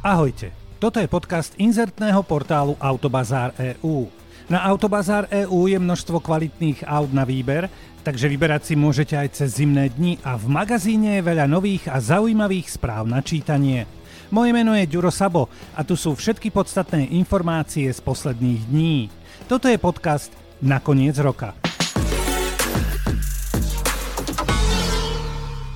Ahojte, toto je podcast inzertného portálu Autobazár EU. Na Autobazár EU je množstvo kvalitných aut na výber, takže vyberať si môžete aj cez zimné dni a v magazíne je veľa nových a zaujímavých správ na čítanie. Moje meno je Ďuro Sabo a tu sú všetky podstatné informácie z posledných dní. Toto je podcast na koniec roka.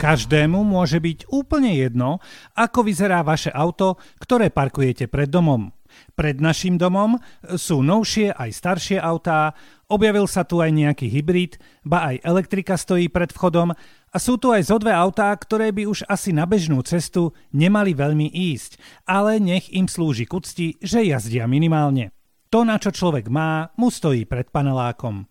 Každému môže byť úplne jedno, ako vyzerá vaše auto, ktoré parkujete pred domom. Pred našim domom sú novšie aj staršie autá, objavil sa tu aj nejaký hybrid, ba aj elektrika stojí pred vchodom a sú tu aj zo dve autá, ktoré by už asi na bežnú cestu nemali veľmi ísť, ale nech im slúži k úcti, že jazdia minimálne. To, na čo človek má, mu stojí pred panelákom.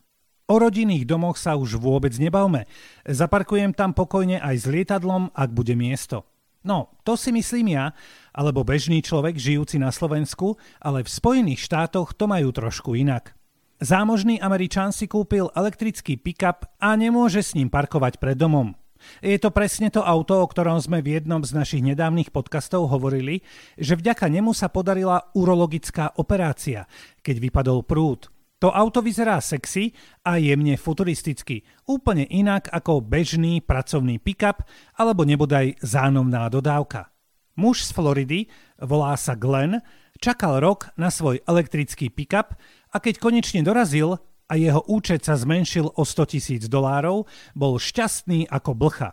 O rodinných domoch sa už vôbec nebavme. Zaparkujem tam pokojne aj s lietadlom, ak bude miesto. No, to si myslím ja, alebo bežný človek žijúci na Slovensku, ale v Spojených štátoch to majú trošku inak. Zámožný Američan si kúpil elektrický pick-up a nemôže s ním parkovať pred domom. Je to presne to auto, o ktorom sme v jednom z našich nedávnych podcastov hovorili, že vďaka nemu sa podarila urologická operácia, keď vypadol prúd. To auto vyzerá sexy a jemne futuristicky, úplne inak ako bežný pracovný pick-up alebo nebodaj zánomná dodávka. Muž z Floridy, volá sa Glenn, čakal rok na svoj elektrický pick-up a keď konečne dorazil a jeho účet sa zmenšil o 100 tisíc dolárov, bol šťastný ako blcha.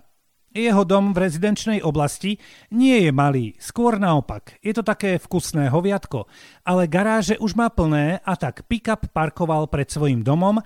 Jeho dom v rezidenčnej oblasti nie je malý, skôr naopak. Je to také vkusné hoviatko, ale garáže už má plné a tak pick-up parkoval pred svojim domom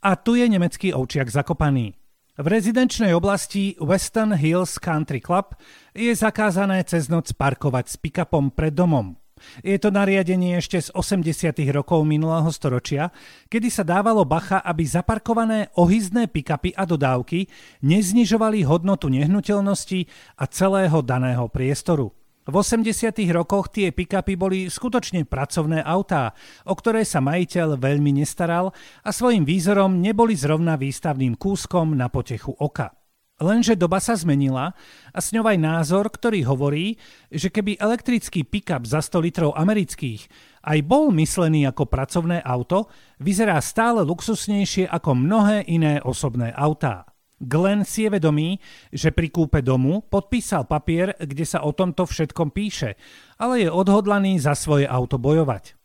a tu je nemecký ovčiak zakopaný. V rezidenčnej oblasti Western Hills Country Club je zakázané cez noc parkovať s pick-upom pred domom. Je to nariadenie ešte z 80. rokov minulého storočia, kedy sa dávalo bacha, aby zaparkované ohyzné pikapy a dodávky neznižovali hodnotu nehnuteľnosti a celého daného priestoru. V 80. rokoch tie pikapy boli skutočne pracovné autá, o ktoré sa majiteľ veľmi nestaral a svojim výzorom neboli zrovna výstavným kúskom na potechu oka. Lenže doba sa zmenila a s ňou aj názor, ktorý hovorí, že keby elektrický pick-up za 100 litrov amerických aj bol myslený ako pracovné auto, vyzerá stále luxusnejšie ako mnohé iné osobné autá. Glenn si je vedomý, že pri kúpe domu podpísal papier, kde sa o tomto všetkom píše, ale je odhodlaný za svoje auto bojovať.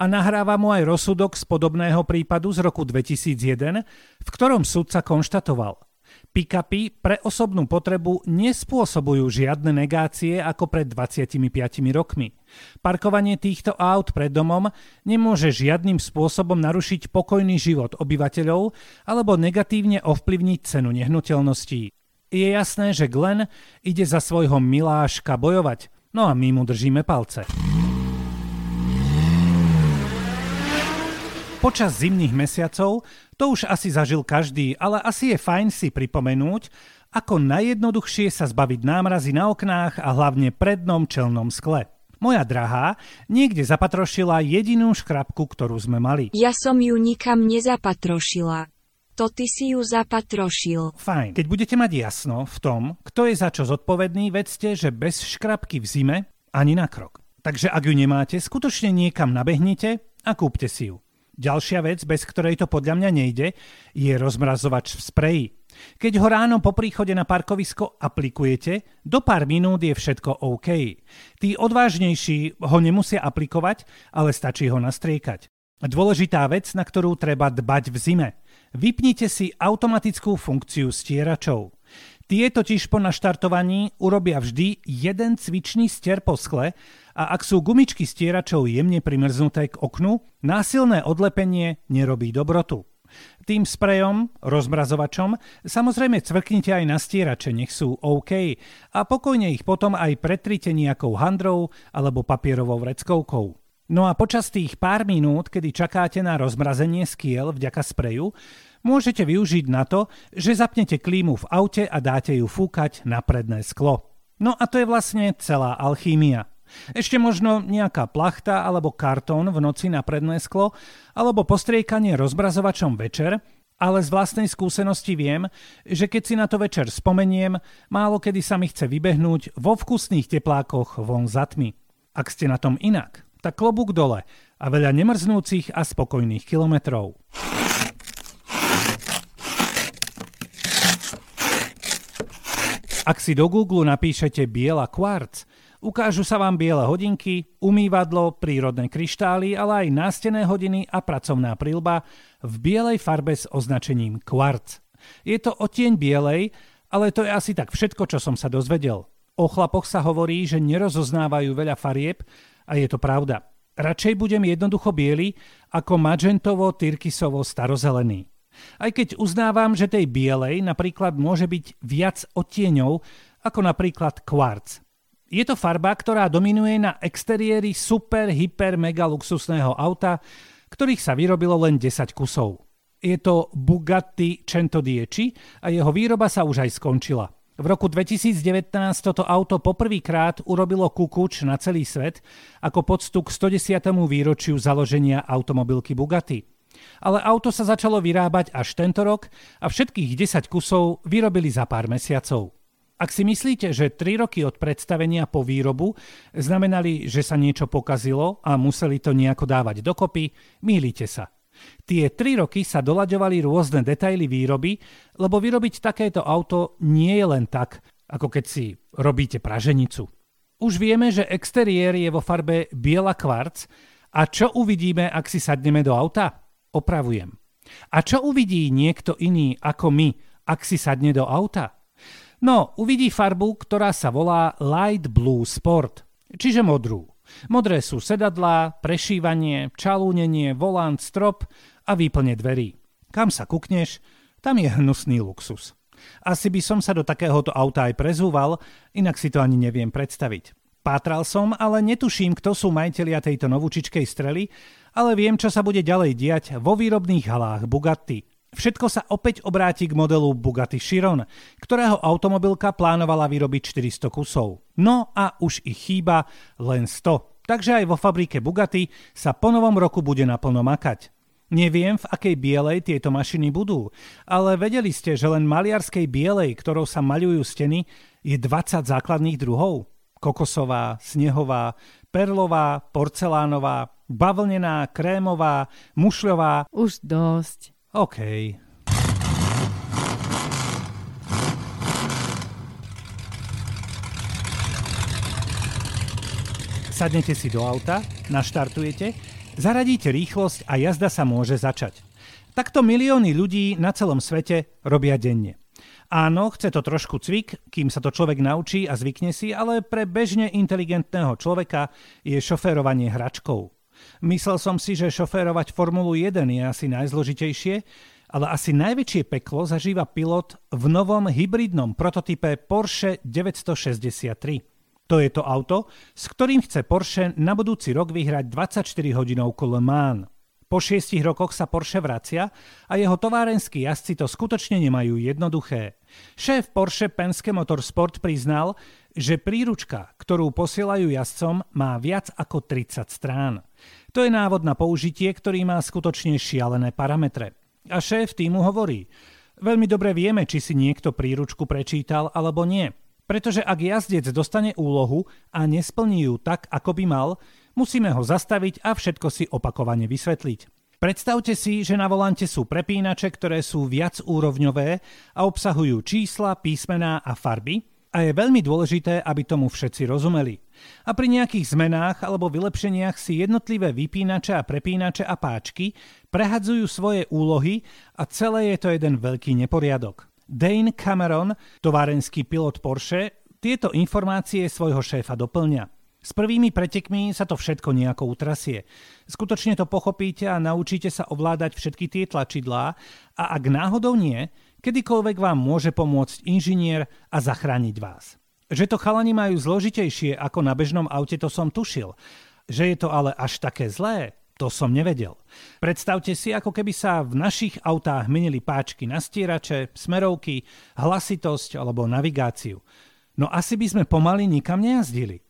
A nahráva mu aj rozsudok z podobného prípadu z roku 2001, v ktorom sudca konštatoval – Pick-upy pre osobnú potrebu nespôsobujú žiadne negácie ako pred 25 rokmi. Parkovanie týchto aut pred domom nemôže žiadnym spôsobom narušiť pokojný život obyvateľov alebo negatívne ovplyvniť cenu nehnuteľností. Je jasné, že Glenn ide za svojho miláška bojovať, no a my mu držíme palce. Počas zimných mesiacov to už asi zažil každý, ale asi je fajn si pripomenúť, ako najjednoduchšie sa zbaviť námrazy na oknách a hlavne prednom čelnom skle. Moja drahá niekde zapatrošila jedinú škrabku, ktorú sme mali. Ja som ju nikam nezapatrošila. To ty si ju zapatrošil. Fajn. Keď budete mať jasno v tom, kto je za čo zodpovedný, vedzte, že bez škrabky v zime ani na krok. Takže ak ju nemáte, skutočne niekam nabehnite a kúpte si ju. Ďalšia vec, bez ktorej to podľa mňa nejde, je rozmrazovač v spreji. Keď ho ráno po príchode na parkovisko aplikujete, do pár minút je všetko OK. Tí odvážnejší ho nemusia aplikovať, ale stačí ho nastriekať. Dôležitá vec, na ktorú treba dbať v zime. Vypnite si automatickú funkciu stieračov. Tie totiž po naštartovaní urobia vždy jeden cvičný stier po skle a ak sú gumičky stieračov jemne primrznuté k oknu, násilné odlepenie nerobí dobrotu. Tým sprejom, rozmrazovačom, samozrejme cvrknite aj na stierače, nech sú OK a pokojne ich potom aj pretrite nejakou handrou alebo papierovou vreckovkou. No a počas tých pár minút, kedy čakáte na rozmrazenie skiel vďaka spreju, môžete využiť na to, že zapnete klímu v aute a dáte ju fúkať na predné sklo. No a to je vlastne celá alchímia. Ešte možno nejaká plachta alebo kartón v noci na predné sklo, alebo postriekanie rozbrazovačom večer, ale z vlastnej skúsenosti viem, že keď si na to večer spomeniem, málo kedy sa mi chce vybehnúť vo vkusných teplákoch von za tmy. Ak ste na tom inak, tak klobúk dole a veľa nemrznúcich a spokojných kilometrov. Ak si do Google napíšete biela kvarc, ukážu sa vám biele hodinky, umývadlo, prírodné kryštály, ale aj nástené hodiny a pracovná prilba v bielej farbe s označením kvarc. Je to odtieň bielej, ale to je asi tak všetko, čo som sa dozvedel. O chlapoch sa hovorí, že nerozoznávajú veľa farieb a je to pravda. Radšej budem jednoducho biely ako magentovo-tyrkisovo starozelený. Aj keď uznávam, že tej bielej napríklad môže byť viac odtieňov ako napríklad kvarc. Je to farba, ktorá dominuje na exteriéri super, hyper, mega luxusného auta, ktorých sa vyrobilo len 10 kusov. Je to Bugatti Centodieci a jeho výroba sa už aj skončila. V roku 2019 toto auto poprvýkrát urobilo kukuč na celý svet ako poctu k 110. výročiu založenia automobilky Bugatti. Ale auto sa začalo vyrábať až tento rok a všetkých 10 kusov vyrobili za pár mesiacov. Ak si myslíte, že 3 roky od predstavenia po výrobu znamenali, že sa niečo pokazilo a museli to nejako dávať dokopy, mýlite sa. Tie 3 roky sa doľaďovali rôzne detaily výroby, lebo vyrobiť takéto auto nie je len tak, ako keď si robíte praženicu. Už vieme, že exteriér je vo farbe biela kvarc a čo uvidíme, ak si sadneme do auta? Opravujem. A čo uvidí niekto iný ako my, ak si sadne do auta? No, uvidí farbu, ktorá sa volá Light Blue Sport, čiže modrú. Modré sú sedadlá, prešívanie, čalúnenie, volant, strop a výplne dverí. Kam sa kukneš, tam je hnusný luxus. Asi by som sa do takéhoto auta aj prezúval, inak si to ani neviem predstaviť. Pátral som, ale netuším, kto sú majiteľia tejto novúčičkej strely ale viem, čo sa bude ďalej diať vo výrobných halách Bugatti. Všetko sa opäť obráti k modelu Bugatti Chiron, ktorého automobilka plánovala vyrobiť 400 kusov. No a už ich chýba len 100. Takže aj vo fabrike Bugatti sa po novom roku bude naplno makať. Neviem, v akej bielej tieto mašiny budú, ale vedeli ste, že len maliarskej bielej, ktorou sa maľujú steny, je 20 základných druhov? Kokosová, snehová, perlová, porcelánová, bavlnená, krémová, mušľová. Už dosť. OK. Sadnete si do auta, naštartujete, zaradíte rýchlosť a jazda sa môže začať. Takto milióny ľudí na celom svete robia denne. Áno, chce to trošku cvik, kým sa to človek naučí a zvykne si, ale pre bežne inteligentného človeka je šoférovanie hračkou. Myslel som si, že šoférovať Formulu 1 je asi najzložitejšie, ale asi najväčšie peklo zažíva pilot v novom hybridnom prototype Porsche 963. To je to auto, s ktorým chce Porsche na budúci rok vyhrať 24 hodinovku Le Mans. Po šiestich rokoch sa Porsche vracia a jeho továrenskí jazdci to skutočne nemajú jednoduché. Šéf Porsche Penske Motorsport priznal, že príručka, ktorú posielajú jazdcom, má viac ako 30 strán. To je návod na použitie, ktorý má skutočne šialené parametre. A šéf týmu hovorí, veľmi dobre vieme, či si niekto príručku prečítal alebo nie. Pretože ak jazdec dostane úlohu a nesplní ju tak, ako by mal, musíme ho zastaviť a všetko si opakovane vysvetliť. Predstavte si, že na volante sú prepínače, ktoré sú viac úrovňové a obsahujú čísla, písmená a farby, a je veľmi dôležité, aby tomu všetci rozumeli. A pri nejakých zmenách alebo vylepšeniach si jednotlivé vypínače a prepínače a páčky prehadzujú svoje úlohy a celé je to jeden veľký neporiadok. Dane Cameron, továrenský pilot Porsche, tieto informácie svojho šéfa doplňa. S prvými pretekmi sa to všetko nejako utrasie. Skutočne to pochopíte a naučíte sa ovládať všetky tie tlačidlá a ak náhodou nie, kedykoľvek vám môže pomôcť inžinier a zachrániť vás. Že to chalani majú zložitejšie ako na bežnom aute, to som tušil. Že je to ale až také zlé, to som nevedel. Predstavte si, ako keby sa v našich autách menili páčky na stierače, smerovky, hlasitosť alebo navigáciu. No asi by sme pomaly nikam nejazdili.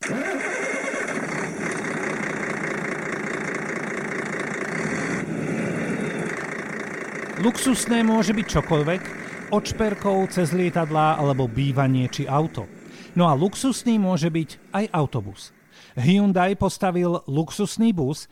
Luxusné môže byť čokoľvek, od šperkov cez lietadlá alebo bývanie či auto. No a luxusný môže byť aj autobus. Hyundai postavil luxusný bus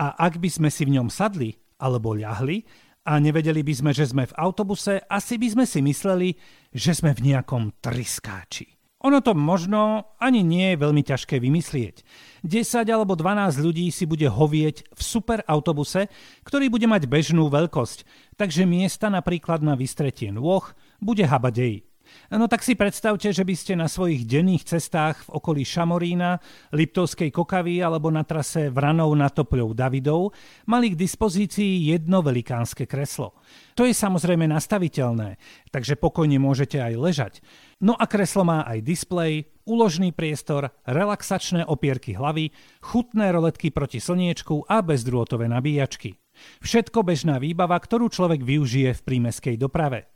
a ak by sme si v ňom sadli alebo ľahli a nevedeli by sme, že sme v autobuse, asi by sme si mysleli, že sme v nejakom triskáči. Ono to možno ani nie je veľmi ťažké vymyslieť. 10 alebo 12 ľudí si bude hovieť v super autobuse, ktorý bude mať bežnú veľkosť, takže miesta napríklad na vystretie nôh bude habadej. No tak si predstavte, že by ste na svojich denných cestách v okolí Šamorína, Liptovskej kokavy alebo na trase Vranov na Topľou Davidov mali k dispozícii jedno velikánske kreslo. To je samozrejme nastaviteľné, takže pokojne môžete aj ležať. No a kreslo má aj displej, úložný priestor, relaxačné opierky hlavy, chutné roletky proti slniečku a bezdrôtové nabíjačky. Všetko bežná výbava, ktorú človek využije v prímeskej doprave.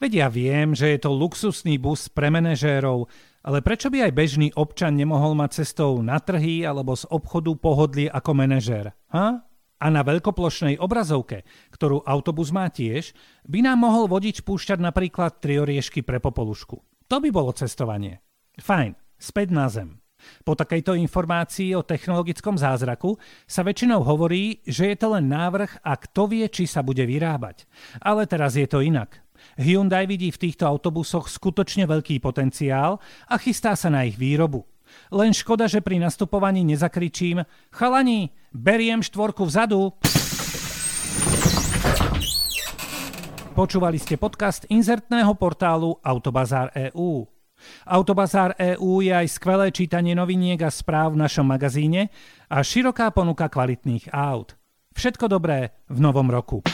Veď ja viem, že je to luxusný bus pre manažérov, ale prečo by aj bežný občan nemohol mať cestou na trhy alebo z obchodu pohodlie ako manažér? Ha? A na veľkoplošnej obrazovke, ktorú autobus má tiež, by nám mohol vodič púšťať napríklad tri oriešky pre popolušku. To by bolo cestovanie. Fajn, späť na zem. Po takejto informácii o technologickom zázraku sa väčšinou hovorí, že je to len návrh a kto vie, či sa bude vyrábať. Ale teraz je to inak. Hyundai vidí v týchto autobusoch skutočne veľký potenciál a chystá sa na ich výrobu. Len škoda, že pri nastupovaní nezakričím Chalani, beriem štvorku vzadu. Počúvali ste podcast inzertného portálu Autobazár EU. Autobazár EU je aj skvelé čítanie noviniek a správ v našom magazíne a široká ponuka kvalitných aut. Všetko dobré v novom roku.